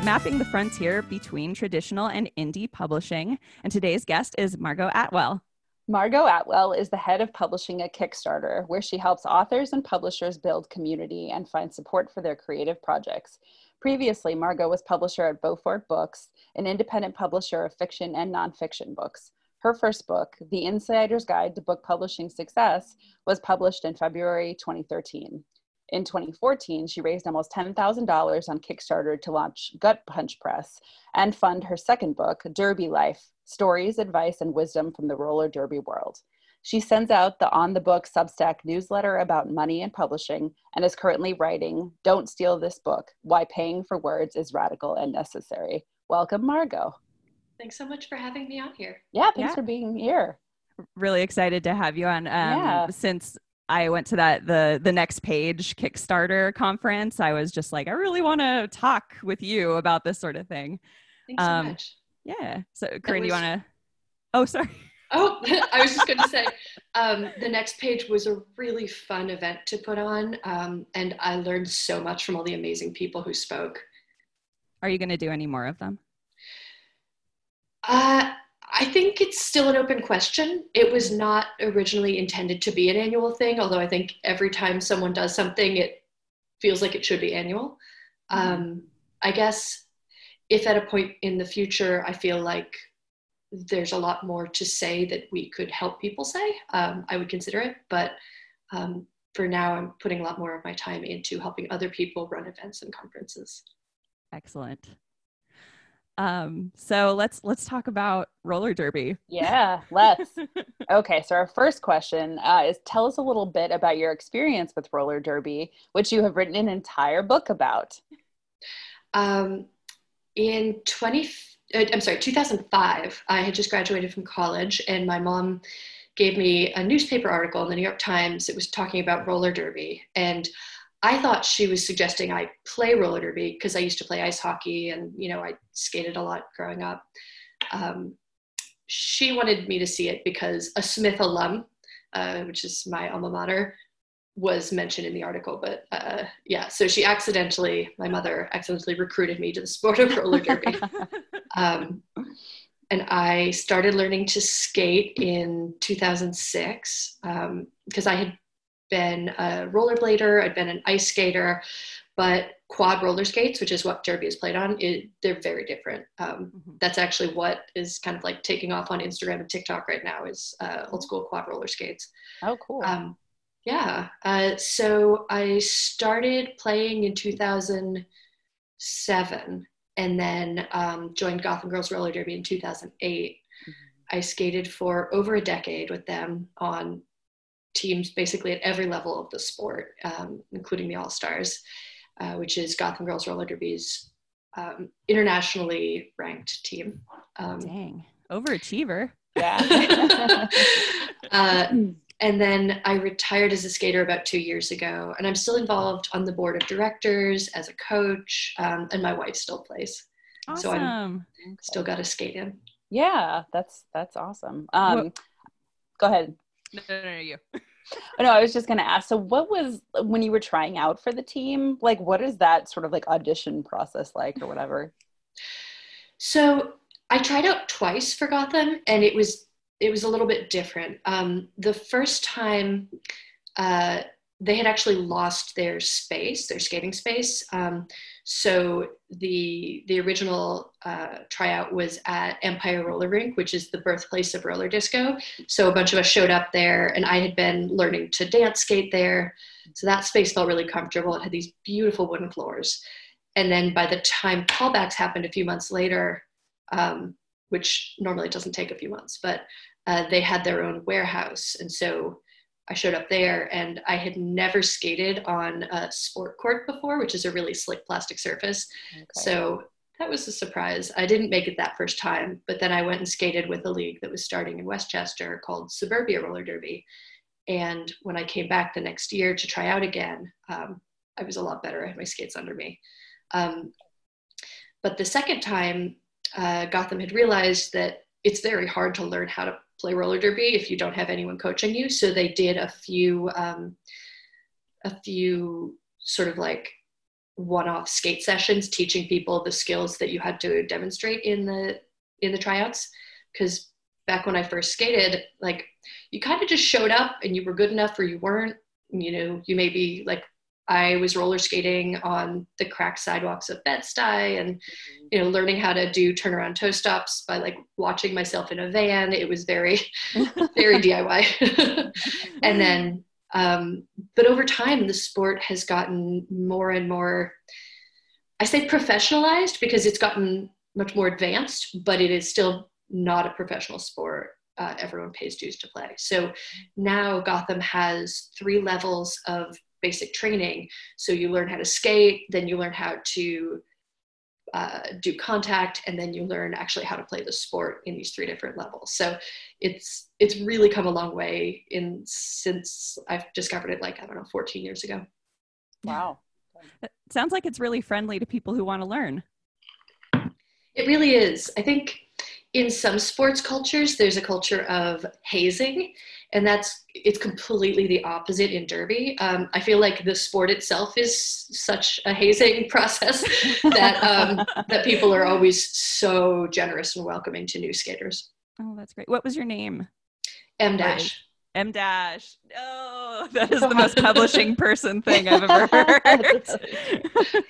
We're mapping the frontier between traditional and indie publishing, and today's guest is Margot Atwell. Margot Atwell is the head of publishing at Kickstarter, where she helps authors and publishers build community and find support for their creative projects. Previously, Margot was publisher at Beaufort Books, an independent publisher of fiction and nonfiction books. Her first book, The Insider's Guide to Book Publishing Success, was published in February 2013. In 2014, she raised almost $10,000 on Kickstarter to launch Gut Punch Press and fund her second book, Derby Life Stories, Advice, and Wisdom from the Roller Derby World. She sends out the On the Book Substack newsletter about money and publishing and is currently writing Don't Steal This Book Why Paying for Words is Radical and Necessary. Welcome, Margot. Thanks so much for having me on here. Yeah, thanks yeah. for being here. Really excited to have you on. Um, yeah. Since I went to that the the next page Kickstarter conference, I was just like, I really want to talk with you about this sort of thing. Thanks um, so much. Yeah. So, Corinne, was... you want to? Oh, sorry. Oh, I was just going to say, um, the next page was a really fun event to put on, um, and I learned so much from all the amazing people who spoke. Are you going to do any more of them? Uh, I think it's still an open question. It was not originally intended to be an annual thing, although I think every time someone does something, it feels like it should be annual. Mm-hmm. Um, I guess if at a point in the future I feel like there's a lot more to say that we could help people say, um, I would consider it. But um, for now, I'm putting a lot more of my time into helping other people run events and conferences. Excellent. Um, so let's let's talk about roller derby. Yeah, let's. okay, so our first question uh, is: Tell us a little bit about your experience with roller derby, which you have written an entire book about. Um, in 20 uh, i'm sorry 2005 i had just graduated from college and my mom gave me a newspaper article in the new york times it was talking about roller derby and i thought she was suggesting i play roller derby because i used to play ice hockey and you know i skated a lot growing up um, she wanted me to see it because a smith alum uh, which is my alma mater was mentioned in the article, but uh, yeah, so she accidentally, my mother accidentally recruited me to the sport of roller derby. um, and I started learning to skate in 2006 because um, I had been a rollerblader, I'd been an ice skater, but quad roller skates, which is what derby is played on, it, they're very different. Um, mm-hmm. That's actually what is kind of like taking off on Instagram and TikTok right now is uh, old school quad roller skates. Oh, cool. Um, yeah. Uh, so I started playing in 2007 and then um, joined Gotham Girls Roller Derby in 2008. Mm-hmm. I skated for over a decade with them on teams basically at every level of the sport, um, including the All Stars, uh, which is Gotham Girls Roller Derby's um, internationally ranked team. Um, Dang, overachiever. Yeah. uh, and then I retired as a skater about two years ago, and I'm still involved on the board of directors as a coach, um, and my wife still plays. Awesome. So I'm still got to skate in. Yeah, that's that's awesome. Um, go ahead. No, no, no, you. no, I was just gonna ask. So, what was when you were trying out for the team? Like, what is that sort of like audition process like, or whatever? So, I tried out twice for Gotham, and it was it was a little bit different. Um, the first time uh, they had actually lost their space, their skating space. Um, so the the original uh, tryout was at Empire Roller Rink, which is the birthplace of roller disco. So a bunch of us showed up there, and I had been learning to dance skate there. So that space felt really comfortable. It had these beautiful wooden floors. And then by the time callbacks happened a few months later, um, which normally doesn't take a few months, but uh, they had their own warehouse. And so I showed up there and I had never skated on a sport court before, which is a really slick plastic surface. Okay. So that was a surprise. I didn't make it that first time, but then I went and skated with a league that was starting in Westchester called Suburbia Roller Derby. And when I came back the next year to try out again, um, I was a lot better. I had my skates under me. Um, but the second time, uh, Gotham had realized that it's very hard to learn how to play roller derby if you don't have anyone coaching you. So they did a few um, a few sort of like one-off skate sessions teaching people the skills that you had to demonstrate in the in the tryouts because back when i first skated like you kind of just showed up and you were good enough or you weren't you know you may be like I was roller skating on the cracked sidewalks of Bed-Stuy and, you know, learning how to do turnaround toe stops by like watching myself in a van. It was very, very DIY. and then, um, but over time, the sport has gotten more and more, I say professionalized because it's gotten much more advanced, but it is still not a professional sport. Uh, everyone pays dues to play. So now Gotham has three levels of basic training. So you learn how to skate, then you learn how to uh, do contact, and then you learn actually how to play the sport in these three different levels. So it's it's really come a long way in since I've discovered it like I don't know 14 years ago. Wow. It sounds like it's really friendly to people who want to learn. It really is. I think in some sports cultures, there's a culture of hazing, and that's it's completely the opposite in derby um, i feel like the sport itself is such a hazing process that um, that people are always so generous and welcoming to new skaters oh that's great what was your name m dash M dash. Oh, that is the most publishing person thing I've ever heard.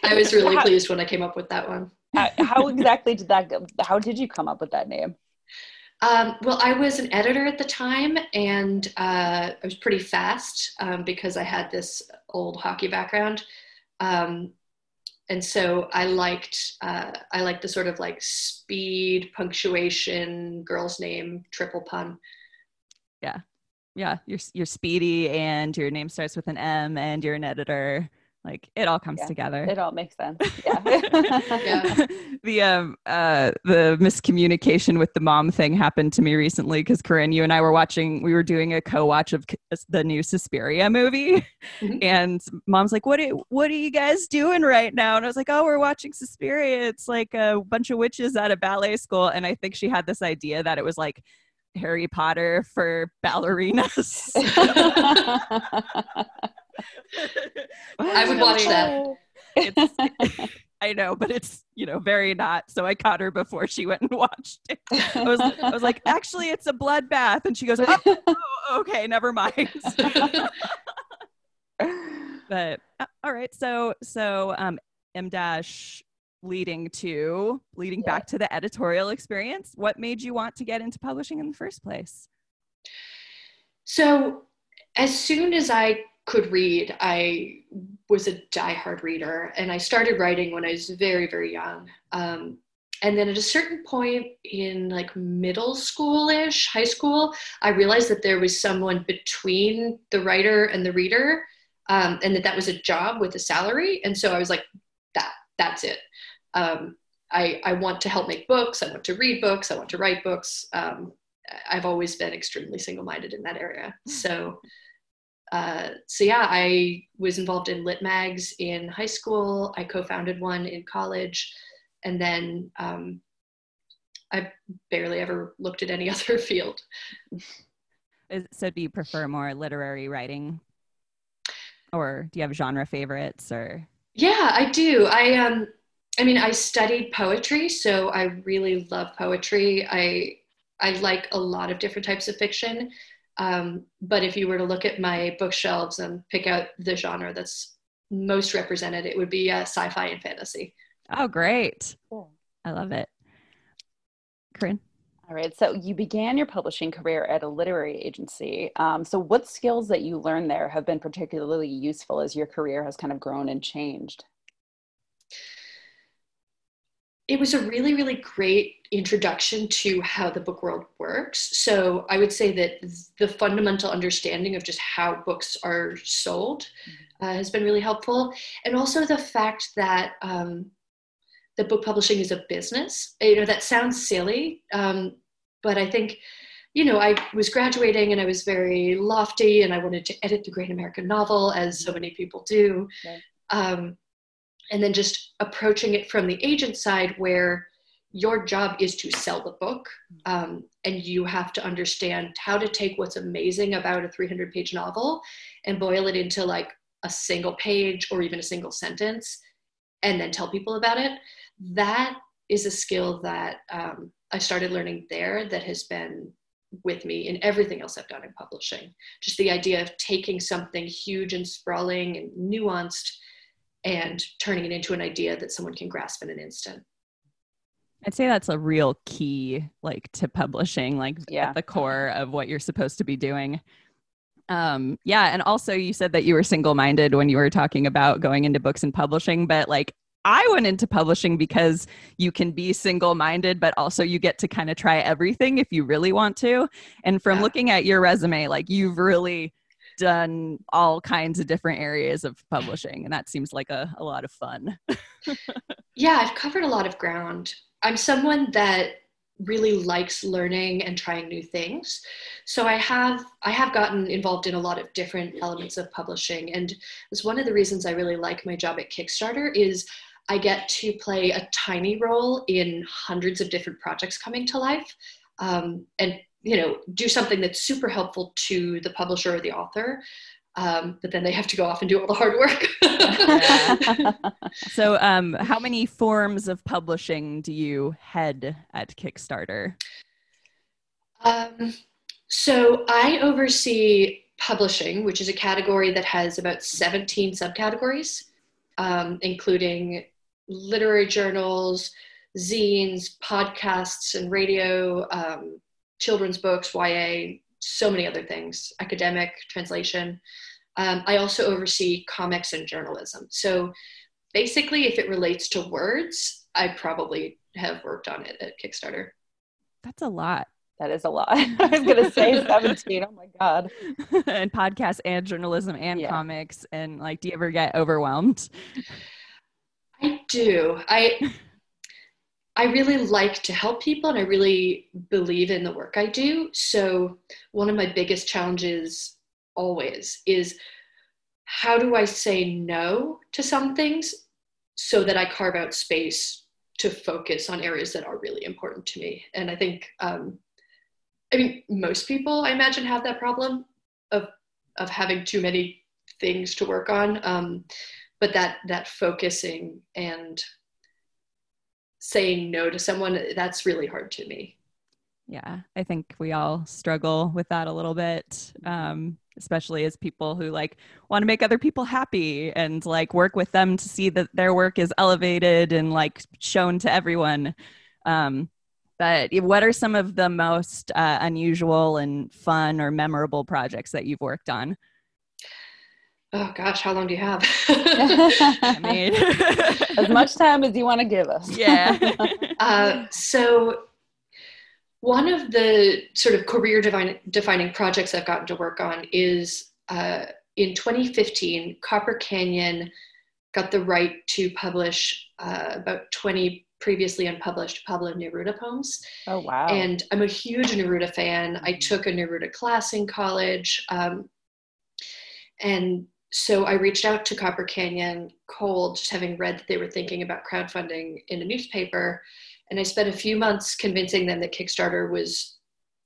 I was really pleased when I came up with that one. How, how exactly did that go? How did you come up with that name? Um, well, I was an editor at the time, and uh, I was pretty fast um, because I had this old hockey background, um, and so I liked uh, I liked the sort of like speed, punctuation, girl's name, triple pun. Yeah, yeah, you're you're speedy, and your name starts with an M, and you're an editor like it all comes yeah, together. it all makes sense. Yeah, yeah. the um uh the miscommunication with the mom thing happened to me recently because corinne you and i were watching we were doing a co-watch of the new suspiria movie. Mm-hmm. and mom's like what are, what are you guys doing right now? And i was like oh we're watching suspiria. It's like a bunch of witches at a ballet school. And i think she had this idea that it was like Harry Potter for ballerinas. I would watch that. I know, but it's you know very not. So I caught her before she went and watched it. I was I was like, actually, it's a bloodbath, and she goes, oh, oh okay, never mind. but uh, all right, so so um, M dash leading to leading yeah. back to the editorial experience. What made you want to get into publishing in the first place? So as soon as I could read, I was a diehard reader, and I started writing when I was very, very young. Um, and then at a certain point in like middle school-ish, high school, I realized that there was someone between the writer and the reader, um, and that that was a job with a salary. And so I was like, that that's it. Um, I, I want to help make books. I want to read books. I want to write books. Um, I've always been extremely single-minded in that area. So uh, so yeah, I was involved in lit mags in high school. I co-founded one in college, and then um, I barely ever looked at any other field. So, do you prefer more literary writing, or do you have genre favorites? Or yeah, I do. I um, I mean, I studied poetry, so I really love poetry. I I like a lot of different types of fiction. Um, but if you were to look at my bookshelves and pick out the genre that's most represented, it would be uh, sci-fi and fantasy. Oh, great! Cool. I love it. Corinne. All right. So you began your publishing career at a literary agency. Um, so what skills that you learned there have been particularly useful as your career has kind of grown and changed? It was a really, really great introduction to how the book world works. So I would say that the fundamental understanding of just how books are sold uh, has been really helpful. And also the fact that um, that book publishing is a business. You know, that sounds silly, um, but I think, you know, I was graduating and I was very lofty and I wanted to edit the great American novel, as so many people do. Right. Um, and then just approaching it from the agent side where your job is to sell the book um, and you have to understand how to take what's amazing about a 300 page novel and boil it into like a single page or even a single sentence and then tell people about it. That is a skill that um, I started learning there that has been with me in everything else I've done in publishing. Just the idea of taking something huge and sprawling and nuanced and turning it into an idea that someone can grasp in an instant. I'd say that's a real key, like to publishing, like Yeah. at the core of what you're supposed to be doing. Um, yeah, and also you said that you were single-minded when you were talking about going into books and publishing, but like I went into publishing because you can be single-minded, but also you get to kind of try everything if you really want to. And from Yeah. looking at your resume, like you've really done all kinds of different areas of publishing, and that seems like a, a lot of fun. Yeah, I've covered a lot of ground. I'm someone that really likes learning and trying new things. So I have I have gotten involved in a lot of different elements of publishing and it's one of the reasons I really like my job at Kickstarter is I get to play a tiny role in hundreds of different projects coming to life um, and you know do something that's super helpful to the publisher or the author um, but then they have to go off and do all the hard work So, um, how many forms of publishing do you head at Kickstarter? Um, so I oversee publishing, which is a category that has about 17 subcategories, um, including literary journals, zines, podcasts, and radio, um, children's books, YA, so many other things, academic, translation. Um, I also oversee comics and journalism. So basically, if it relates to words, I probably have worked on it at Kickstarter. That's a lot. that is a lot. I was going to say 17. Oh my God. and podcasts and journalism and Yeah. comics. And like, do you ever get overwhelmed? I do. I I really like to help people and I really believe in the work I do. So one of my biggest challenges always is how do I say no to some things so that I carve out space to focus on areas that are really important to me. And I think um, I mean most people I imagine have that problem of of having too many things to work on. Um, but that that focusing and saying no to someone that's really hard to me Yeah, I think we all struggle with that a little bit, um, especially as people who like want to make other people happy and like work with them to see that their work is elevated and like shown to everyone. Um, but what are some of the most uh, unusual and fun or memorable projects that you've worked on? Oh gosh how long do you have I mean, as much time as you want to give us. yeah. uh, so one of the sort of career defining, defining projects i've gotten to work on is uh, in 2015 copper canyon got the right to publish uh, about 20 previously unpublished pablo neruda poems Oh, wow. And I'm a huge Neruda fan. I took a Neruda class in college. Um, and so I reached out to Copper Canyon cold, just having read that they were thinking about crowdfunding in a newspaper. And I spent a few months convincing them that Kickstarter was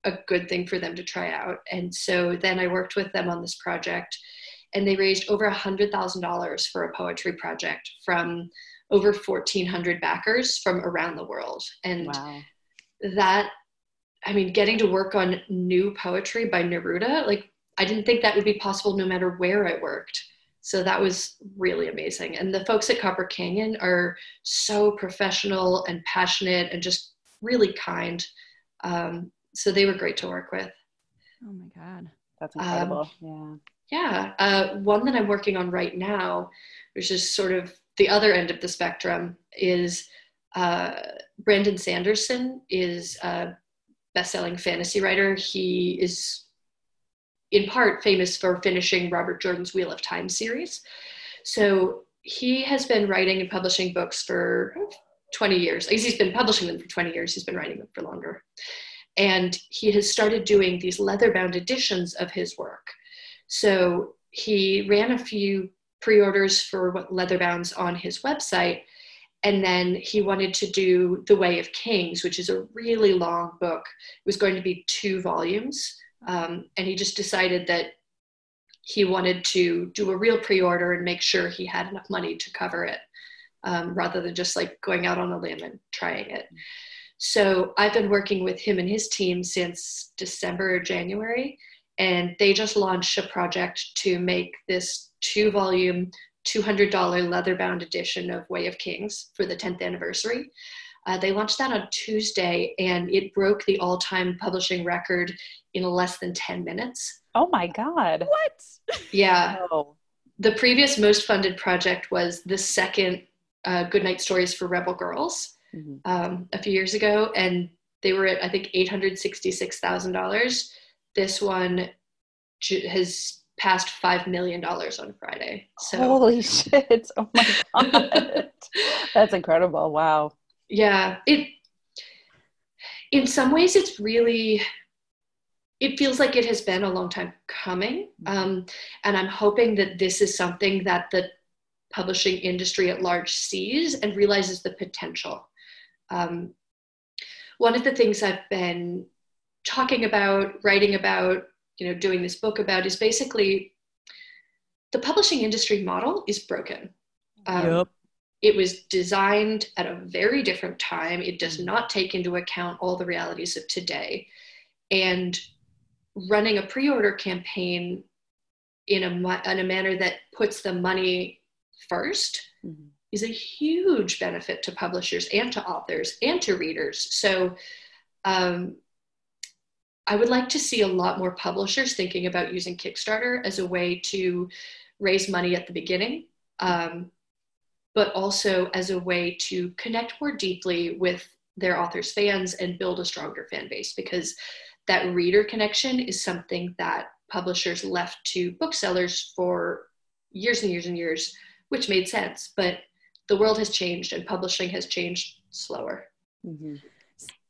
a good thing for them to try out. And so then I worked with them on this project, and they raised over $100,000 for a poetry project from over 1,400 backers from around the world. And wow. that i mean getting to work on new poetry by neruda like i didn't think that would be possible no matter where i worked so that was really amazing and the folks at copper canyon are so professional and passionate and just really kind um, so they were great to work with Oh my god. That's Um, incredible. yeah. yeah uh, one that i'm working on right now which is sort of the other end of the spectrum is uh, brandon sanderson is a best-selling fantasy writer he is in part famous for finishing robert jordan's wheel of time series so he has been writing and publishing books for 20 years. He's been publishing them for 20 years. He's been writing them for longer. And he has started doing these leather bound editions of his work. So he ran a few pre orders for leather bounds on his website. And then he wanted to do The Way of Kings, which is a really long book. It was going to be two volumes. Um, and he just decided that he wanted to do a real pre-order and make sure he had enough money to cover it um, rather than just like going out on a limb and trying it. So i've been working with him and his team since december or january and they just launched a project to make this two volume $200 leather bound edition of way of kings for the 10th anniversary uh, they launched that on tuesday and it broke the all-time publishing record in less than 10 minutes Oh my God. What? yeah Oh. the previous most funded project was the second uh, Goodnight Stories for Rebel Girls Mhm. um, a few years ago, and they were at I think eight hundred sixty-six thousand dollars. This one ju- has passed five million dollars on Friday. So Holy shit. Oh my God. That's incredible. Wow. Yeah, it in some ways it's really it feels like it has been a long time coming um, and i'm hoping that this is something that the publishing industry at large sees and realizes the potential. Um, one of the things i've been talking about writing about you know doing this book about is basically the publishing industry model is broken. Um, it was designed at a very different time. It does not take into account all the realities of today. And running a pre order campaign in a, in a manner that puts the money first Mhm. is a huge benefit to publishers and to authors and to readers. So um, I would like to see a lot more publishers thinking about using Kickstarter as a way to raise money at the beginning. Um, but also as a way to connect more deeply with their authors' fans and build a stronger fan base because that reader connection is something that publishers left to booksellers for years and years and years, which made sense. But the world has changed and publishing has changed slower. Mhm.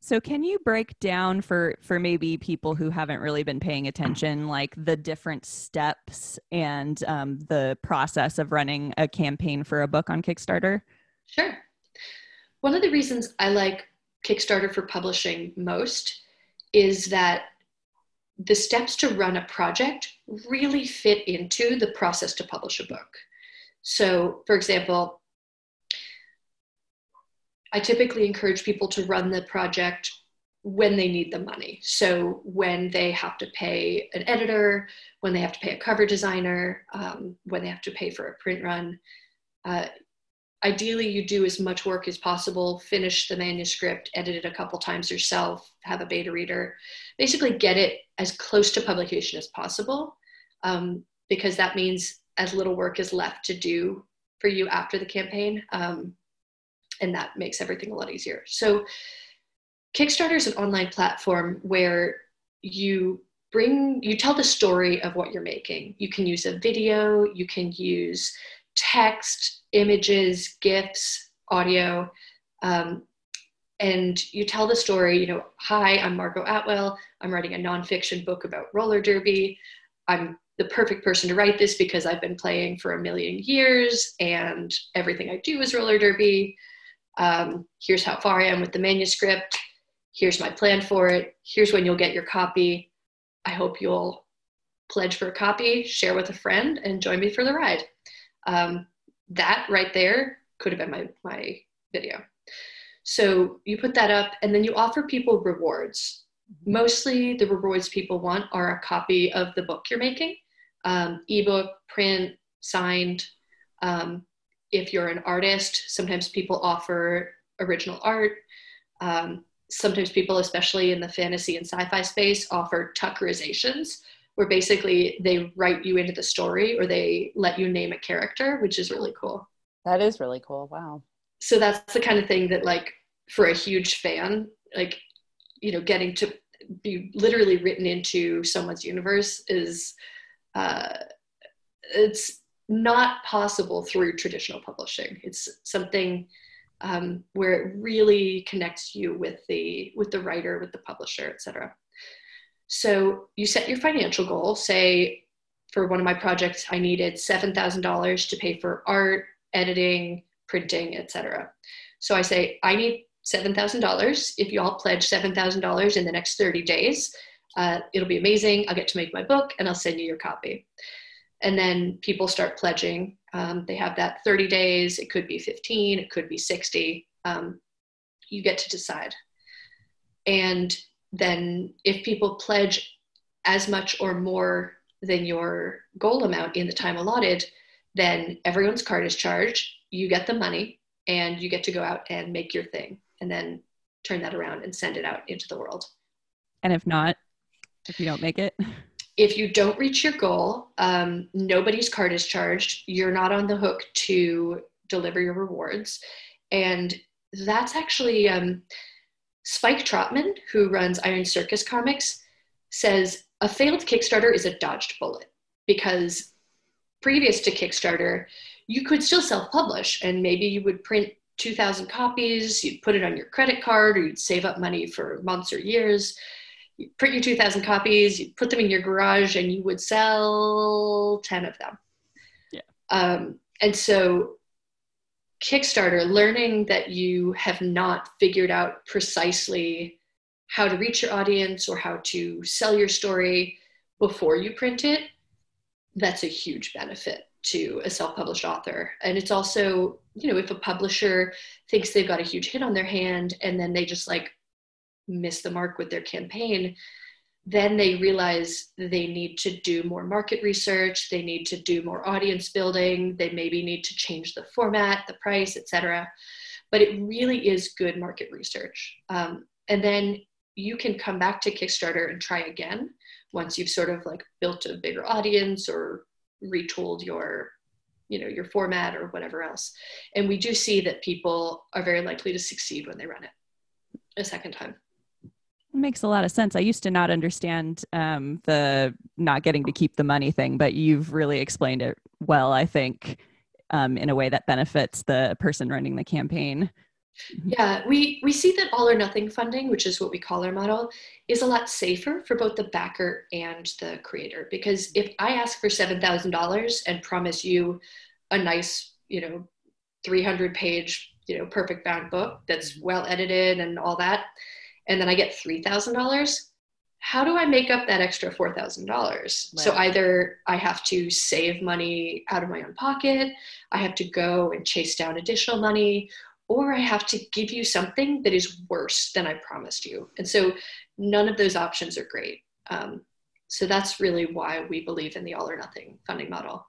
So can you break down for for maybe people who haven't really been paying attention, like the different steps and um, the process of running a campaign for a book on Kickstarter? Sure. One of the reasons I like Kickstarter for publishing most is that the steps to run a project really fit into the process to publish a book. So, for example, I typically encourage people to run the project when they need the money. So, when they have to pay an editor, when they have to pay a cover designer, um, when they have to pay for a print run. Uh, ideally you do as much work as possible finish the manuscript edit it a couple times yourself have a beta reader basically get it as close to publication as possible um, because that means as little work is left to do for you after the campaign um, and that makes everything a lot easier so kickstarter is an online platform where you bring you tell the story of what you're making you can use a video you can use text, images, GIFs, audio, um, and you tell the story. You know, hi, I'm Margot Atwell. I'm writing a nonfiction book about roller derby. I'm the perfect person to write this because I've been playing for a million years, and everything I do is roller derby. Um, here's how far I am with the manuscript. Here's my plan for it. Here's when you'll get your copy. I hope you'll pledge for a copy, share with a friend, and join me for the ride um, that right there could have been my, my video. So you put that up and then you offer people rewards. Mostly the rewards people want are a copy of the book you're making, um, ebook, print, signed. Um, if you're an artist, sometimes people offer original art. Um, sometimes people, especially in the fantasy and sci-fi space, offer tuckerizations, where basically they write you into the story or they let you name a character, which is really cool. That is really cool. Wow. So that's the kind of thing that, like, for a huge fan, like, you know, getting to be literally written into someone's universe is, uh, it's not possible through traditional publishing. It's something um, where it really connects you with the with the writer, with the publisher, etc. So you set your financial goal. Say, for one of my projects, I needed seven thousand dollars to pay for art, editing, printing, etc. So I say I need seven thousand dollars. If you all pledge seven thousand dollars in the next thirty days, uh, it'll be amazing. I'll get to make my book, and I'll send you your copy. And then people start pledging. Um, they have that 30 days. It could be 15. It could be 60. Um, you get to decide. And then if people pledge as much or more than your goal amount in the time allotted, then everyone's card is charged. You get the money and you get to go out and make your thing and then turn that around and send it out into the world. And if not, if you don't make it? If you don't reach your goal, um, nobody's card is charged. You're not on the hook to deliver your rewards. And that's actually um, Spike Trotman, who runs Iron Circus Comics, says a failed Kickstarter is a dodged bullet because previous to Kickstarter, you could still self publish and maybe you would print 2,000 copies, you'd put it on your credit card, or you'd save up money for months or years. You print your 2,000 copies, you put them in your garage, and you would sell 10 of them. Yeah. Um, and so, Kickstarter, learning that you have not figured out precisely how to reach your audience or how to sell your story before you print it that's a huge benefit to a self-published author and it's also you know if a publisher thinks they've got a huge hit on their hand and then they just like miss the mark with their campaign then they realize they need to do more market research they need to do more audience building they maybe need to change the format the price etc but it really is good market research. Um, and then you can come back to kickstarter and try again once you've sort of like built a bigger audience or retooled your you know your format or whatever else. And we do see that people are very likely to succeed when they run it a second time makes a lot of sense i used to not understand um, the not getting to keep the money thing but you've really explained it well i think um, in a way that benefits the person running the campaign Mm-hmm. Yeah, we, we see that all or nothing funding, which is what we call our model, is a lot safer for both the backer and the creator. Because if I ask for $7,000 and promise you a nice, you know, 300 page, you know, perfect bound book that's mm-hmm. well edited and all that, and then I get $3,000, how do I make up that extra $4,000? Right. So either I have to save money out of my own pocket, I have to go and chase down additional money, or I have to give you something that is worse than I promised you. And so none of those options are great. Um, so that's really why we believe in the all or nothing funding model.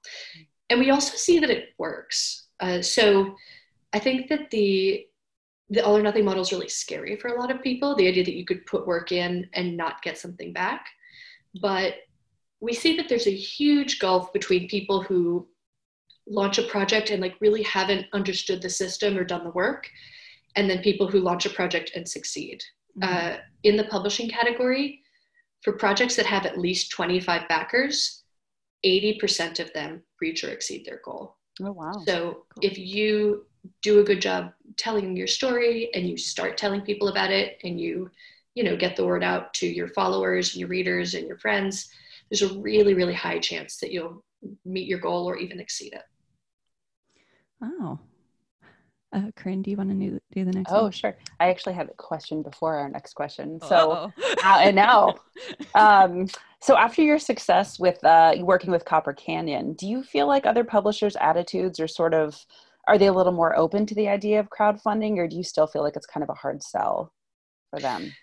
And we also see that it works. Uh, so I think that the the all or nothing model is really scary for a lot of people. The idea that you could put work in and not get something back. But we see that there's a huge gulf between people who launch a project and like really haven't understood the system or done the work and then people who launch a project and succeed mm-hmm. uh, in the publishing category for projects that have at least 25 backers 80% of them reach or exceed their goal oh wow so cool. if you do a good job telling your story and you start telling people about it and you you know get the word out to your followers and your readers and your friends there's a really really high chance that you'll meet your goal or even exceed it Oh. Uh, Corinne, do you want to do, do the next Oh, one? sure. I actually had a question before our next question. So, uh, and now, um, so after your success with uh, working with Copper Canyon, do you feel like other publishers' attitudes are sort of, are they a little more open to the idea of crowdfunding, or do you still feel like it's kind of a hard sell for them?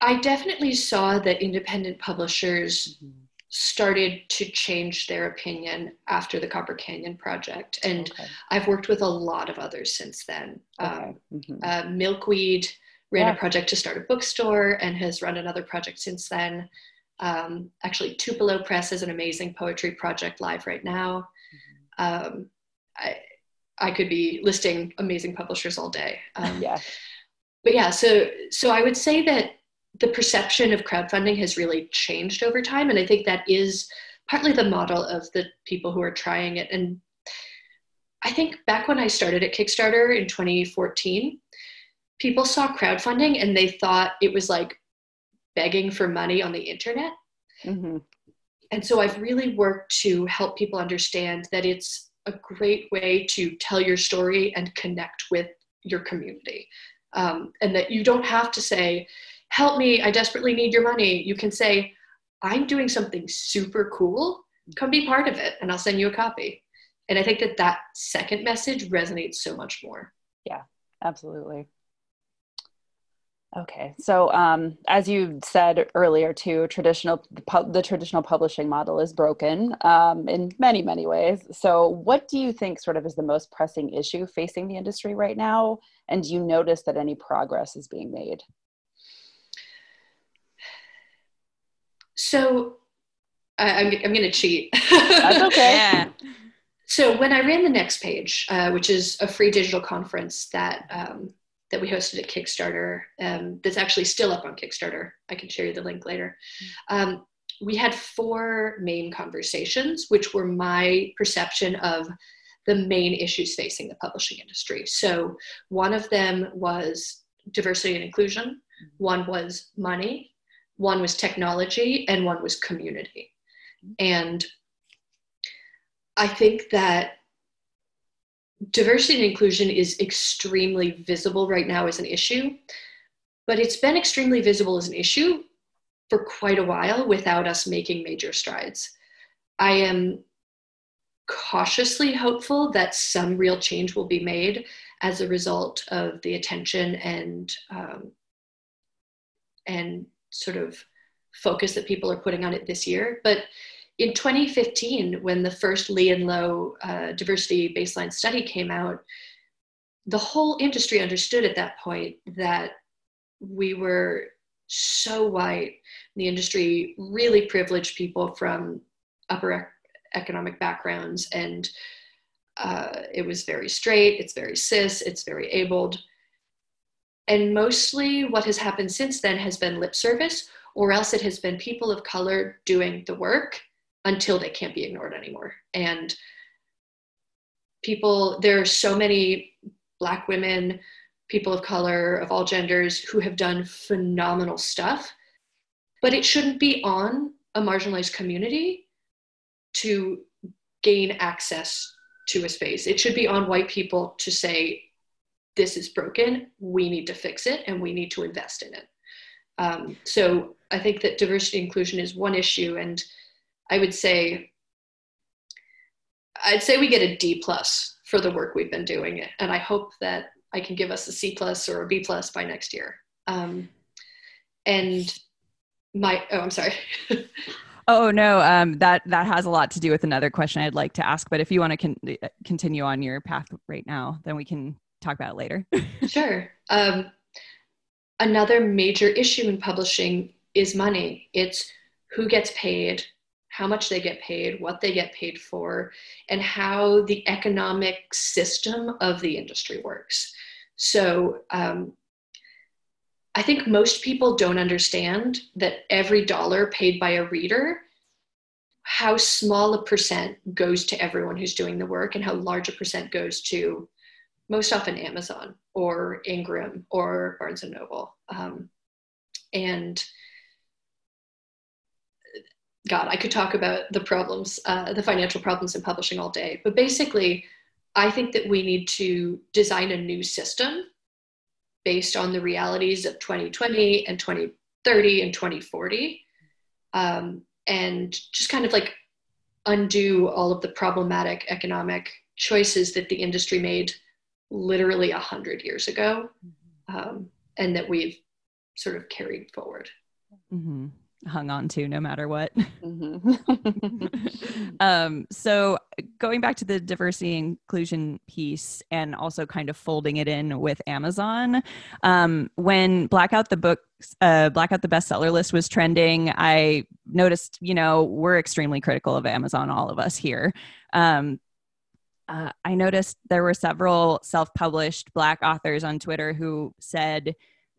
I definitely saw that independent publishers mm-hmm started to change their opinion after the Copper Canyon project. And okay. I've worked with a lot of others since then. Okay. Um, mm-hmm. uh, Milkweed ran yeah. a project to start a bookstore and has run another project since then. Um, actually, Tupelo Press is an amazing poetry project live right now. Mm-hmm. Um, I, I could be listing amazing publishers all day. Um, yeah. But yeah, so so I would say that the perception of crowdfunding has really changed over time. And I think that is partly the model of the people who are trying it. And I think back when I started at Kickstarter in 2014, people saw crowdfunding and they thought it was like begging for money on the internet. Mm-hmm. And so I've really worked to help people understand that it's a great way to tell your story and connect with your community. Um, and that you don't have to say, help me, I desperately need your money. You can say, I'm doing something super cool come be part of it and I'll send you a copy. And I think that that second message resonates so much more. Yeah, absolutely. Okay, so um, as you said earlier, too, traditional the, pu- the traditional publishing model is broken um, in many, many ways. So, what do you think sort of is the most pressing issue facing the industry right now? And do you notice that any progress is being made? So, I, am I'm, I'm going to cheat. That's okay. yeah. So when I ran the next page, uh, which is a free digital conference that um, that we hosted at Kickstarter, um, that's actually still up on Kickstarter. I can share you the link later. Um, we had four main conversations, which were my perception of the main issues facing the publishing industry. So one of them was diversity and inclusion, one was money, one was technology, and one was community. And I think that diversity and inclusion is extremely visible right now as an issue, but it's been extremely visible as an issue for quite a while without us making major strides. I am cautiously hopeful that some real change will be made as a result of the attention and um, and sort of focus that people are putting on it this year. But in 2015, when the first Lee and Low uh, diversity baseline study came out, the whole industry understood at that point that we were so white. The industry really privileged people from upper economic backgrounds, and uh, it was very straight, it's very cis, it's very abled. And mostly what has happened since then has been lip service, or else it has been people of color doing the work until they can't be ignored anymore. And people, there are so many Black women, people of color, of all genders, who have done phenomenal stuff, but it shouldn't be on a marginalized community to gain access to a space. It should be on white people to say, this is broken, we need to fix it, and we need to invest in it. Um, so I think that diversity inclusion is one issue, and I would say I'd say we get a D plus for the work we've been doing, and I hope that I can give us a C plus or a B plus by next year. Um, and my oh, I'm sorry. oh no, um, that that has a lot to do with another question I'd like to ask. But if you want to con- continue on your path right now, then we can talk about it later. sure. Um, another major issue in publishing is money. It's who gets paid, how much they get paid, what they get paid for, and how the economic system of the industry works. So, um, I think most people don't understand that every dollar paid by a reader, how small a percent goes to everyone who's doing the work, and how large a percent goes to most often Amazon or Ingram or Barnes and Noble. Um, and God, I could talk about the problems, uh, the financial problems in publishing all day. But basically, I think that we need to design a new system based on the realities of 2020 and 2030 and 2040. Um, and just kind of like undo all of the problematic economic choices that the industry made literally 100 years ago mm-hmm. um, and that we've sort of carried forward. Mm-hmm hung on to no matter what. Mm-hmm. um, so going back to the diversity inclusion piece and also kind of folding it in with Amazon, um, when Blackout the books, uh, Blackout the bestseller list was trending, I noticed, you know, we're extremely critical of Amazon, all of us here. Um, uh, I noticed there were several self published Black authors on Twitter who said,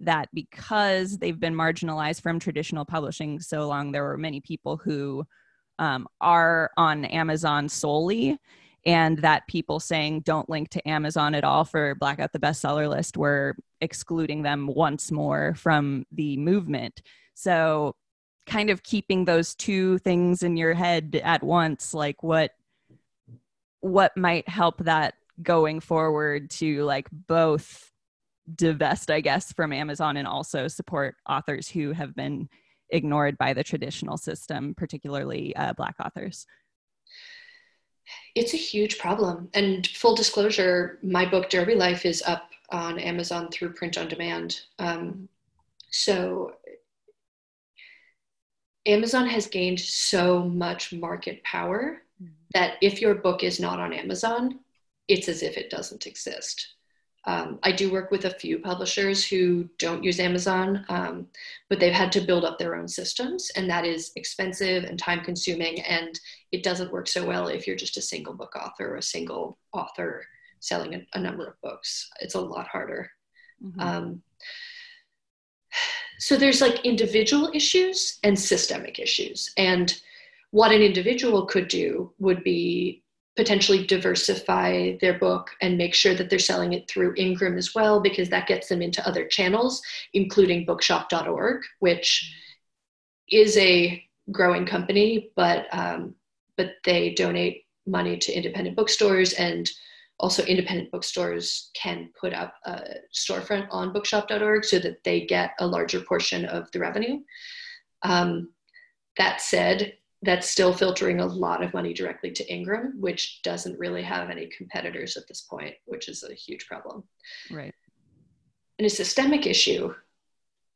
that because they've been marginalized from traditional publishing so long, there were many people who um, are on Amazon solely, and that people saying don't link to Amazon at all for Blackout the bestseller list were excluding them once more from the movement. So, kind of keeping those two things in your head at once, like what what might help that going forward to like both divest, I guess, from Amazon and also support authors who have been ignored by the traditional system, particularly uh, Black authors? It's a huge problem. And full disclosure, my book Derby Life is up on Amazon through print on demand. Um, so Amazon has gained so much market power mm-hmm. that if your book is not on Amazon, it's as if it doesn't exist. Um, I do work with a few publishers who don't use Amazon, um, but they've had to build up their own systems, and that is expensive and time consuming. And it doesn't work so well if you're just a single book author or a single author selling a, a number of books. It's a lot harder. Mm-hmm. Um, so there's like individual issues and systemic issues. And what an individual could do would be potentially diversify their book and make sure that they're selling it through Ingram as well, because that gets them into other channels, including bookshop.org, which is a growing company, but um, but they donate money to independent bookstores and also independent bookstores can put up a storefront on bookshop.org so that they get a larger portion of the revenue. Um, that said, that's still filtering a lot of money directly to Ingram, which doesn't really have any competitors at this point, which is a huge problem. Right. And a systemic issue,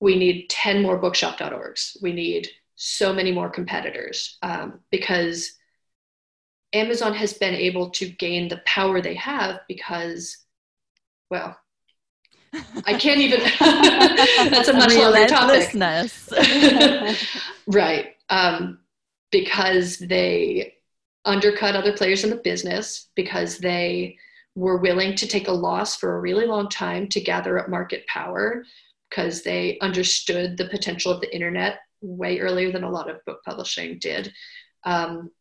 we need 10 more bookshop.orgs. We need so many more competitors um, because Amazon has been able to gain the power they have because, well, I can't even. that's a much longer topic. right. Um, because they undercut other players in the business, because they were willing to take a loss for a really long time to gather up market power, because they understood the potential of the internet way earlier than a lot of book publishing did. Um,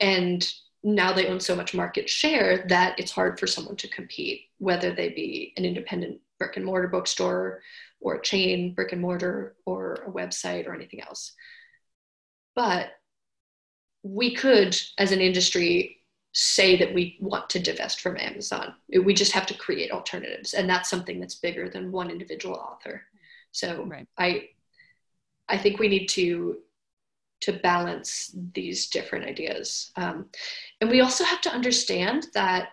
and now they own so much market share that it's hard for someone to compete, whether they be an independent brick and mortar bookstore or a chain brick and mortar or a website or anything else. But we could, as an industry, say that we want to divest from Amazon. We just have to create alternatives, and that's something that's bigger than one individual author. So right. I, I think we need to to balance these different ideas, um, and we also have to understand that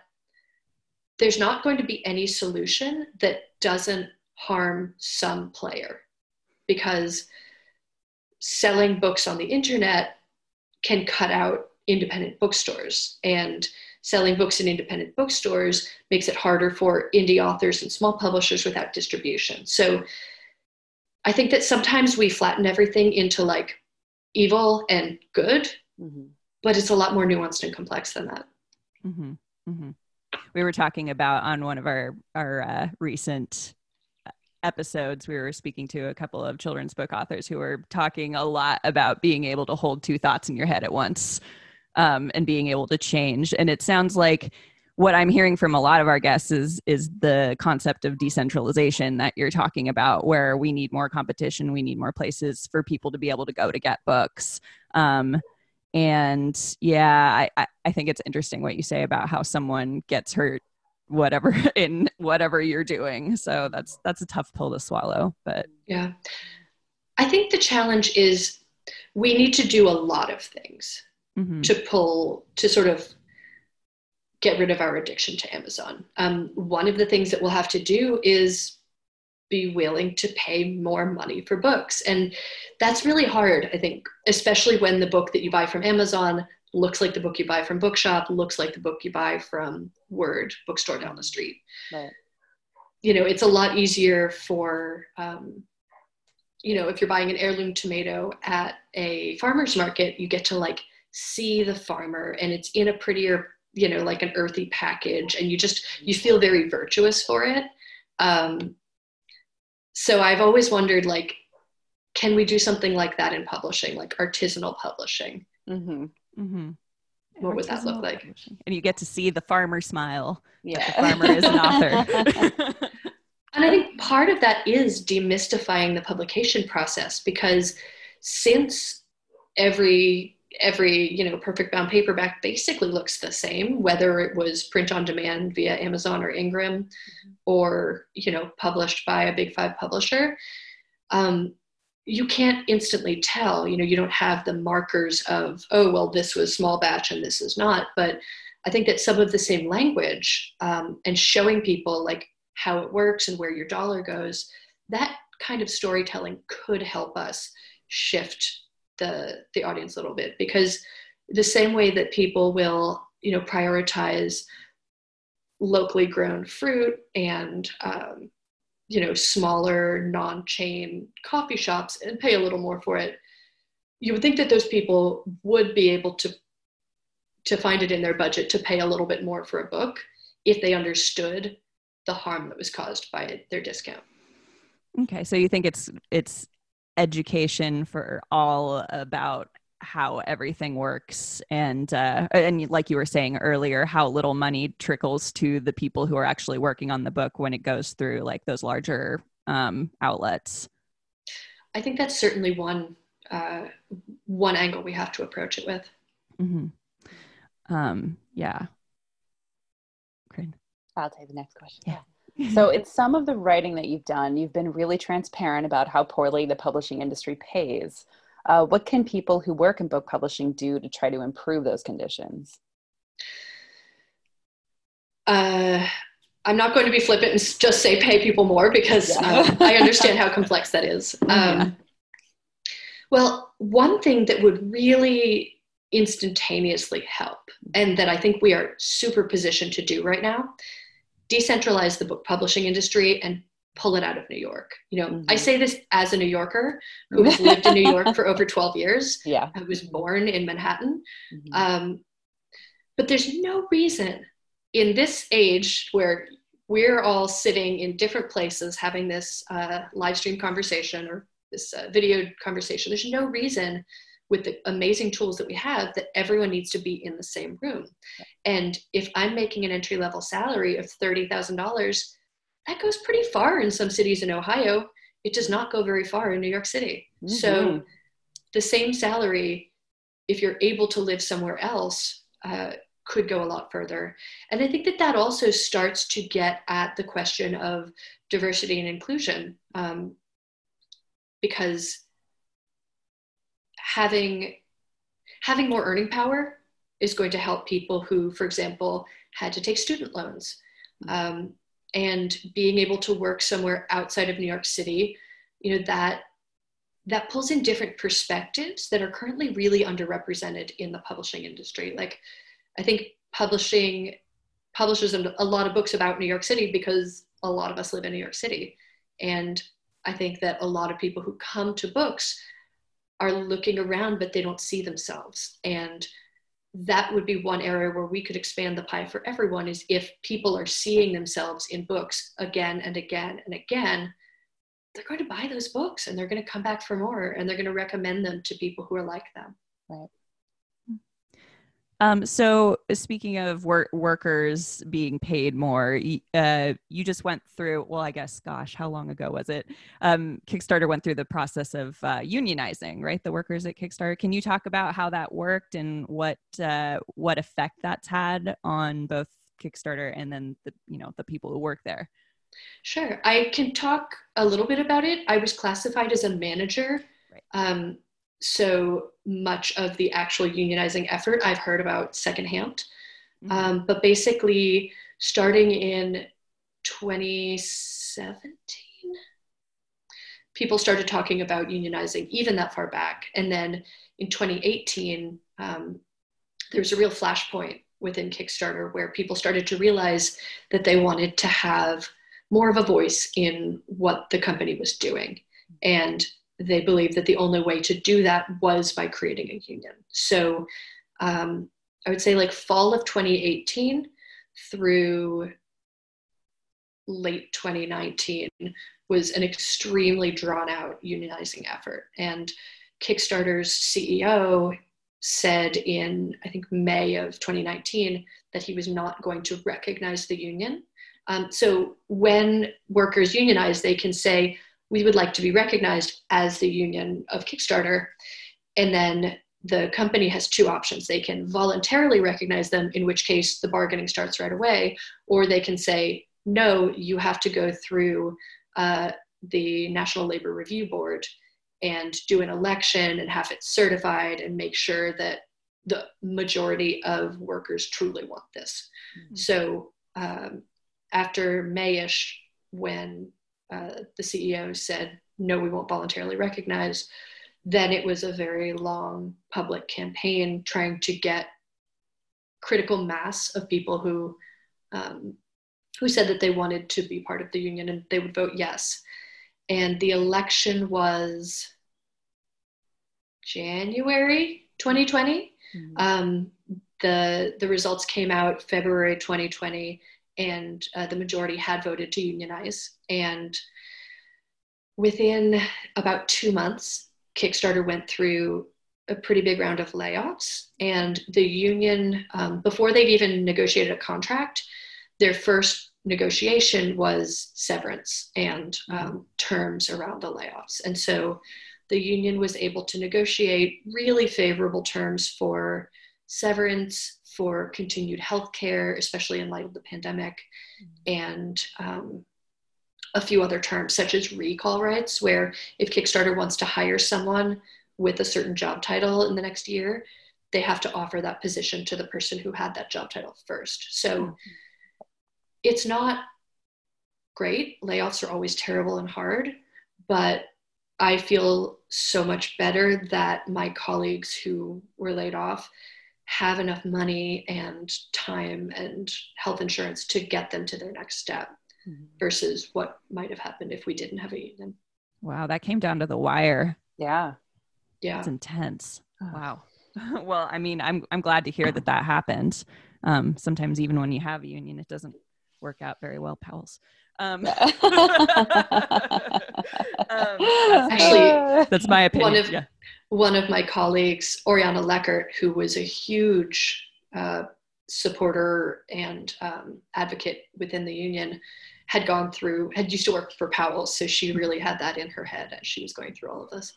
there's not going to be any solution that doesn't harm some player, because selling books on the internet can cut out independent bookstores and selling books in independent bookstores makes it harder for indie authors and small publishers without distribution so i think that sometimes we flatten everything into like evil and good mm-hmm. but it's a lot more nuanced and complex than that mm-hmm. Mm-hmm. we were talking about on one of our our uh, recent episodes, we were speaking to a couple of children's book authors who were talking a lot about being able to hold two thoughts in your head at once um, and being able to change. And it sounds like what I'm hearing from a lot of our guests is is the concept of decentralization that you're talking about, where we need more competition, we need more places for people to be able to go to get books. Um, and yeah, I, I think it's interesting what you say about how someone gets hurt whatever in whatever you're doing. So that's that's a tough pill to swallow but yeah. I think the challenge is we need to do a lot of things mm-hmm. to pull to sort of get rid of our addiction to amazon. Um, one of the things that we'll have to do is be willing to pay more money for books. And that's really hard i think especially when the book that you buy from amazon looks like the book you buy from bookshop looks like the book you buy from word bookstore down the street right. you know it's a lot easier for um, you know if you're buying an heirloom tomato at a farmer's market you get to like see the farmer and it's in a prettier you know like an earthy package and you just you feel very virtuous for it um, so i've always wondered like can we do something like that in publishing like artisanal publishing mm-hmm. Mm-hmm. What would that look like? And you get to see the farmer smile. Yeah, the farmer is an author. and I think part of that is demystifying the publication process because since every every you know perfect bound paperback basically looks the same whether it was print on demand via amazon or ingram mm-hmm. or you know published by a big five publisher um, you can't instantly tell you know you don't have the markers of oh well this was small batch and this is not but i think that some of the same language um, and showing people like how it works and where your dollar goes that kind of storytelling could help us shift the the audience a little bit because the same way that people will you know prioritize locally grown fruit and um, you know smaller non-chain coffee shops and pay a little more for it you would think that those people would be able to to find it in their budget to pay a little bit more for a book if they understood the harm that was caused by their discount. Okay so you think it's it's education for all about how everything works and uh, and like you were saying earlier how little money trickles to the people who are actually working on the book when it goes through like those larger um, outlets. I think that's certainly one uh, one angle we have to approach it with. Mm-hmm. um, yeah. Great i'll take the next question. Yeah. So it's some of the writing that you've done you've been really transparent about how poorly the publishing industry pays uh, what can people who work in book publishing do to try to improve those conditions? Uh, I'm not going to be flippant and just say pay people more because yeah. um, I understand how complex that is. Um, yeah. Well, one thing that would really instantaneously help, and that I think we are super positioned to do right now, decentralize the book publishing industry and pull it out of New York. You know, mm-hmm. I say this as a New Yorker who has lived in New York for over 12 years. Yeah. I was born in Manhattan. Mm-hmm. Um, but there's no reason in this age where we're all sitting in different places having this uh, live stream conversation or this uh, video conversation, there's no reason with the amazing tools that we have that everyone needs to be in the same room. And if I'm making an entry level salary of $30,000, that goes pretty far in some cities in Ohio. It does not go very far in New York City. Mm-hmm. So the same salary, if you're able to live somewhere else, uh, could go a lot further. And I think that that also starts to get at the question of diversity and inclusion um, because having having more earning power is going to help people who, for example, had to take student loans. Mm-hmm. Um, and being able to work somewhere outside of New York City, you know, that that pulls in different perspectives that are currently really underrepresented in the publishing industry. Like I think publishing publishes a lot of books about New York City because a lot of us live in New York City. And I think that a lot of people who come to books are looking around, but they don't see themselves. And that would be one area where we could expand the pie for everyone is if people are seeing themselves in books again and again and again they're going to buy those books and they're going to come back for more and they're going to recommend them to people who are like them. Right um, so speaking of work, workers being paid more, uh, you just went through, well, I guess, gosh, how long ago was it? Um, Kickstarter went through the process of uh, unionizing, right? The workers at Kickstarter. Can you talk about how that worked and what, uh, what effect that's had on both Kickstarter and then the, you know, the people who work there? Sure. I can talk a little bit about it. I was classified as a manager. Right. Um, so much of the actual unionizing effort I've heard about secondhand. Mm-hmm. Um, but basically, starting in 2017, people started talking about unionizing even that far back. And then in 2018, um, there was a real flashpoint within Kickstarter where people started to realize that they wanted to have more of a voice in what the company was doing. And they believed that the only way to do that was by creating a union. So um, I would say like fall of 2018 through late 2019 was an extremely drawn out unionizing effort. And Kickstarter's CEO said in, I think, May of 2019 that he was not going to recognize the union. Um, so when workers unionize, they can say, we would like to be recognized as the union of Kickstarter. And then the company has two options. They can voluntarily recognize them, in which case the bargaining starts right away, or they can say, no, you have to go through uh, the National Labor Review Board. and do an election and have it certified and make sure that the majority of workers truly want this. Mm-hmm. So um, after Mayish, when uh, the CEO said, no, we won't voluntarily recognize, then it was a very long public campaign trying to get critical mass of people who um, who said that they wanted to be part of the union and they would vote yes. And the election was January 2020. Mm-hmm. Um, the the results came out February 2020, and uh, the majority had voted to unionize. And within about two months, Kickstarter went through a pretty big round of layoffs, and the union, um, before they'd even negotiated a contract, their first negotiation was severance and um, terms around the layoffs. And so the union was able to negotiate really favorable terms for severance, for continued health care, especially in light of the pandemic, and um, a few other terms, such as recall rights, where if Kickstarter wants to hire someone with a certain job title in the next year, they have to offer that position to the person who had that job title first. So mm-hmm. it's not great. Layoffs are always terrible and hard, but I feel so much better that my colleagues who were laid off have enough money and time and health insurance to get them to their next step mm-hmm. versus what might have happened if we didn't have a union. Wow, that came down to the wire. Yeah. Yeah. It's intense. Wow. well, I mean, I'm I'm glad to hear that that happened. Um, sometimes even when you have a union, it doesn't work out very well, Powell's. Um, um, Actually, that's my opinion. One of yeah. One of my colleagues, Oriana Leckert, who was a huge uh, supporter and um, advocate within the union, had gone through had used to work for Powell, so she really had that in her head as she was going through all of this.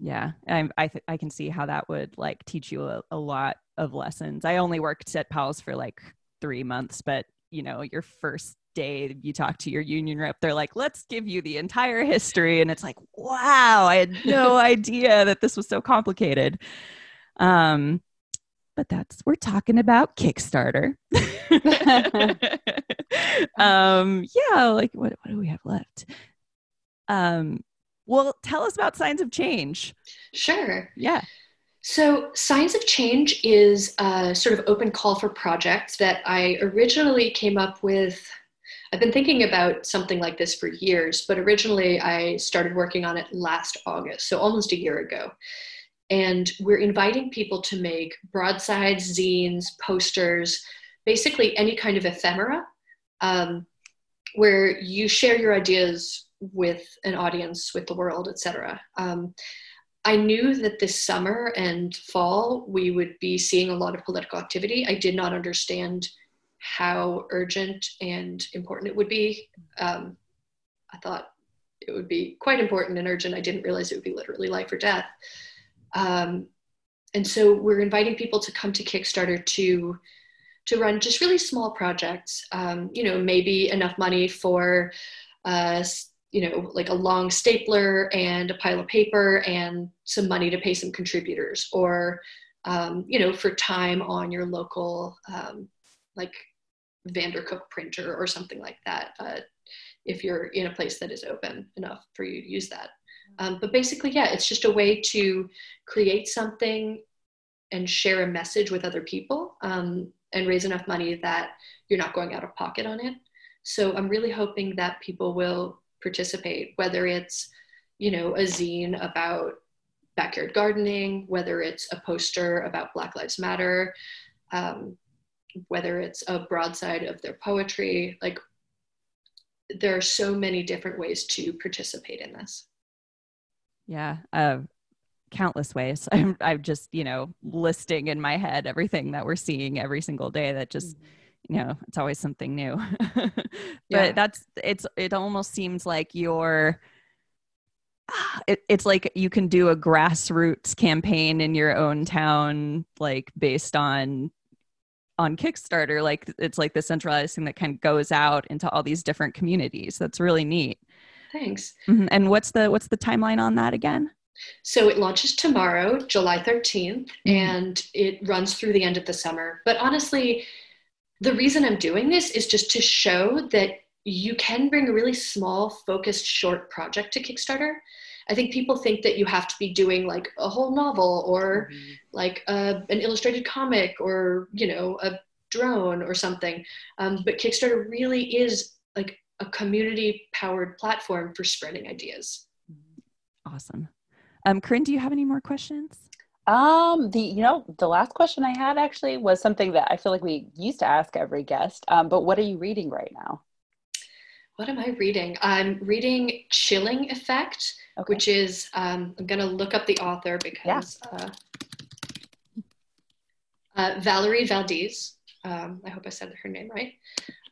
Yeah, I I, th- I can see how that would like teach you a, a lot of lessons. I only worked at Powell's for like three months, but you know, your first day you talk to your union rep they're like let's give you the entire history. And it's like wow i had no idea that this was so complicated. Um but that's we're talking about kickstarter. Um yeah like what, what do we have left? Um well tell us about signs of change. Sure. Yeah. So, Signs of Change is a sort of open call for projects that I originally came up with I've been thinking about something like this for years, but originally I started working on it last August, so almost a year ago. And we're inviting people to make broadsides, zines, posters, basically any kind of ephemera um, where you share your ideas with an audience, with the world, etc. Um, I knew that this summer and fall we would be seeing a lot of political activity. I did not understand how urgent and important it would be. Um, I thought it would be quite important and urgent. I didn't realize it would be literally life or death. Um, and so we're inviting people to come to Kickstarter to to run just really small projects. Um, you know, maybe enough money for uh, you know like a long stapler and a pile of paper and some money to pay some contributors, or um, you know for time on your local um, like Vandercook printer or something like that uh, if you're in a place that is open enough for you to use that. Um, but basically, yeah, it's just a way to create something and share a message with other people um, and raise enough money that you're not going out of pocket on it. So I'm really hoping that people will participate, whether it's, you know, a zine about backyard gardening, whether it's a poster about Black Lives Matter, um, whether it's a broadside of their poetry like there are so many different ways to participate in this yeah uh, countless ways I'm, I'm just you know listing in my head everything that we're seeing every single day that just mm-hmm. you know it's always something new but yeah. that's it's it almost seems like you're it, it's like you can do a grassroots campaign in your own town like based on on Kickstarter, like it's like the centralized thing that kind of goes out into all these different communities. That's really neat. Thanks. Mm-hmm. And what's the what's the timeline on that again? So it launches tomorrow, July 13th, mm-hmm. and it runs through the end of the summer. But honestly, the reason I'm doing this is just to show that you can bring a really small, focused, short project to Kickstarter. I think people think that you have to be doing like a whole novel or mm-hmm. like a, an illustrated comic or, you know, a drone or something. Um, but Kickstarter really is like a community powered platform for spreading ideas. Awesome. Um, Corinne, do you have any more questions? Um, the you know the last question I had actually was something that I feel like we used to ask every guest. Um, but what are you reading right now? What am I reading? I'm reading Chilling Effect, okay. which is um, I'm gonna look up the author because yeah. uh, uh, Valerie Valdes. Um, I hope I said her name right.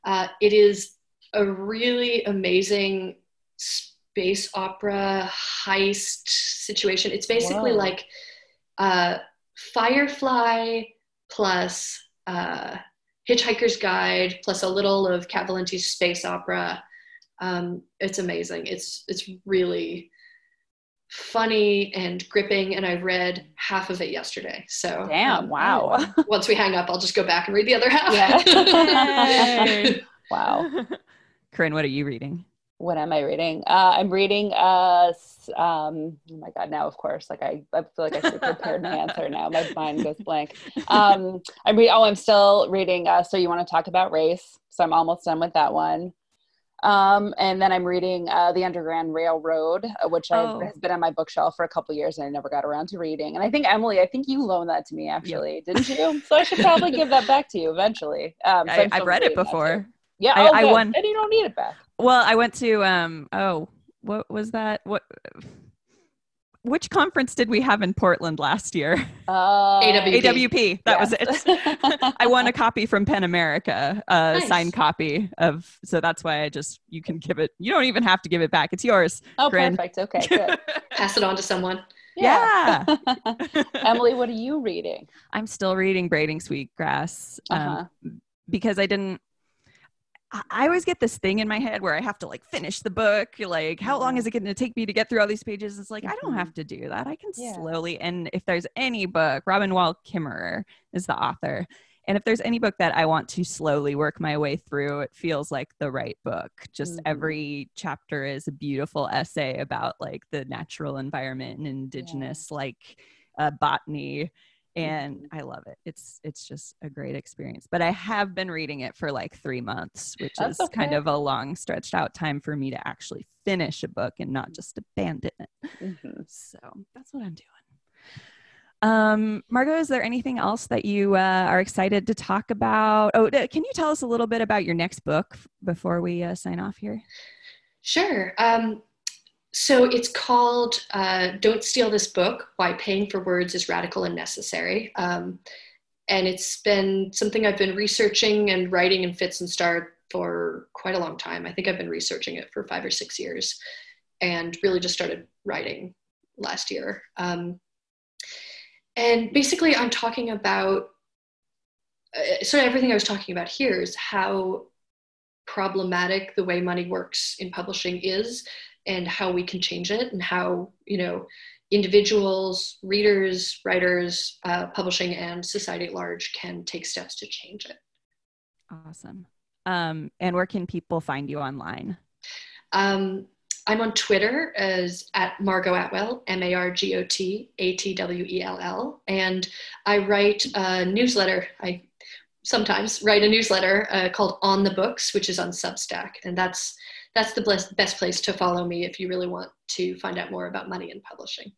Uh, it is a really amazing space opera heist situation. It's basically Whoa. like uh, Firefly plus uh, Hitchhiker's Guide plus a little of Cat Valente's space opera. Um, it's amazing. It's it's really funny and gripping and i read half of it yesterday so damn um, wow once we hang up i'll just go back and read the other half yeah. wow corinne what are you reading what am I reading? Uh, I'm reading. Uh, um, oh my god! Now, of course, like I, I feel like I should have prepared my answer. Now my mind goes blank. Um, I'm reading. Oh, I'm still reading. Uh, so you want to talk about race? So I'm almost done with that one. Um, and then I'm reading uh, The Underground Railroad, uh, which oh. has been on my bookshelf for a couple years and I never got around to reading. And I think Emily, I think you loaned that to me actually, didn't you? So I should probably give that back to you eventually. Um, so I, have read it before. Yeah, I, oh, I won. And you don't need it back. Well, I went to um oh, what was that? What which conference did we have in Portland last year? Uh, AWP. AWP. That yes. was it. I won a copy from PEN America, a nice. signed copy of. So that's why I just you can give it. You don't even have to give it back. It's yours. Oh, perfect. Okay, good. Pass it on to someone. Yeah. yeah. Emily, what are you reading? I'm still reading Braiding Sweetgrass um, uh-huh. because I didn't I always get this thing in my head where I have to like finish the book. Like, how long is it going to take me to get through all these pages? It's like, I don't have mm-hmm. to do that. I can yeah. slowly. And if there's any book, Robin Wall Kimmerer is the author. And if there's any book that I want to slowly work my way through, it feels like the right book. Just mm-hmm. every chapter is a beautiful essay about like the natural environment and indigenous yeah. like uh, botany and mm-hmm. I love it. It's it's just a great experience. But I have been reading it for like 3 months, which that's is okay. kind of a long stretched out time for me to actually finish a book and not just abandon it. Mm-hmm. So, that's what I'm doing. Um, Margot, is there anything else that you uh, are excited to talk about? Oh, can you tell us a little bit about your next book before we uh, sign off here? Sure. Um, so it's called uh, Don't Steal This Book Why Paying for Words is Radical and Necessary. Um, and it's been something I've been researching and writing in fits and start for quite a long time. I think I've been researching it for five or six years and really just started writing last year. Um, and basically, I'm talking about uh, so everything I was talking about here is how problematic the way money works in publishing is and how we can change it and how you know individuals readers writers uh, publishing and society at large can take steps to change it. Awesome. Um, and where can people find you online? Um, i'm on twitter as at margot atwell m-a-r-g-o-t-a-t-w-e-l-l and i write a newsletter. I sometimes write a newsletter uh, called on the books which is on substack. And that's that's the best place to follow me if you really want to find out more about money and publishing.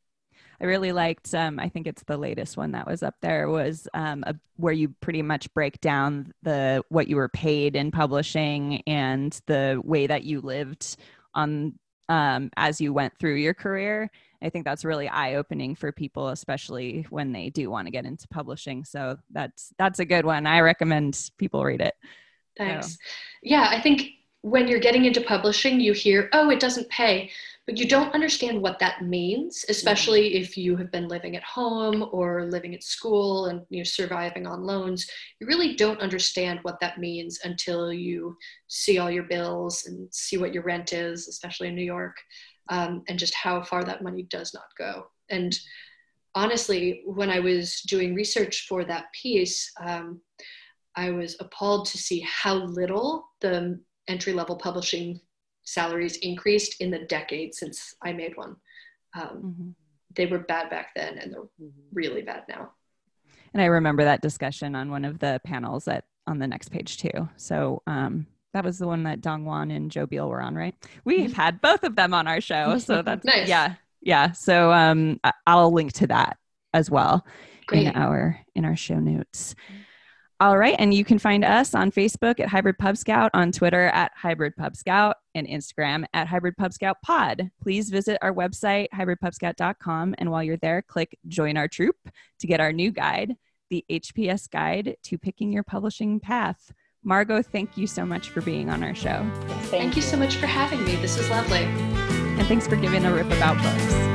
I really liked. Um, I think it's the latest one that was up there was um, a, where you pretty much break down the what you were paid in publishing and the way that you lived on um, as you went through your career. I think that's really eye opening for people, especially when they do want to get into publishing. So that's that's a good one. I recommend people read it. Thanks. So. Yeah, I think when you're getting into publishing, you hear, oh, it doesn't pay, but you don't understand what that means, especially mm-hmm. if you have been living at home or living at school and you're surviving on loans. You really don't understand what that means until you see all your bills and see what your rent is, especially in New York. um, and just how far that money does not go. And honestly, when I was doing research for that piece, um, I was appalled to see how little the entry level publishing salaries increased in the decade since I made one. Um, mm-hmm. They were bad back then and they're mm-hmm. really bad now. And I remember that discussion on one of the panels at on the next page too. So um, that was the one that Dong Wan and Joe Beal were on, right? We've had both of them on our show, so that's nice. yeah, yeah. So um, I'll link to that as well Great. in our in our show notes. All right, and you can find us on Facebook at Hybrid Pub Scout, on Twitter at Hybrid Pub Scout, and Instagram at Hybrid Pub Scout Pod. Please visit our website hybridpubscout.com, and while you're there, click Join Our Troop to get our new guide, the HPS Guide to Picking Your Publishing Path. Margot, thank you so much for being on our show. Thank, thank you. you so much for having me. This is lovely. And thanks for giving a rip about books.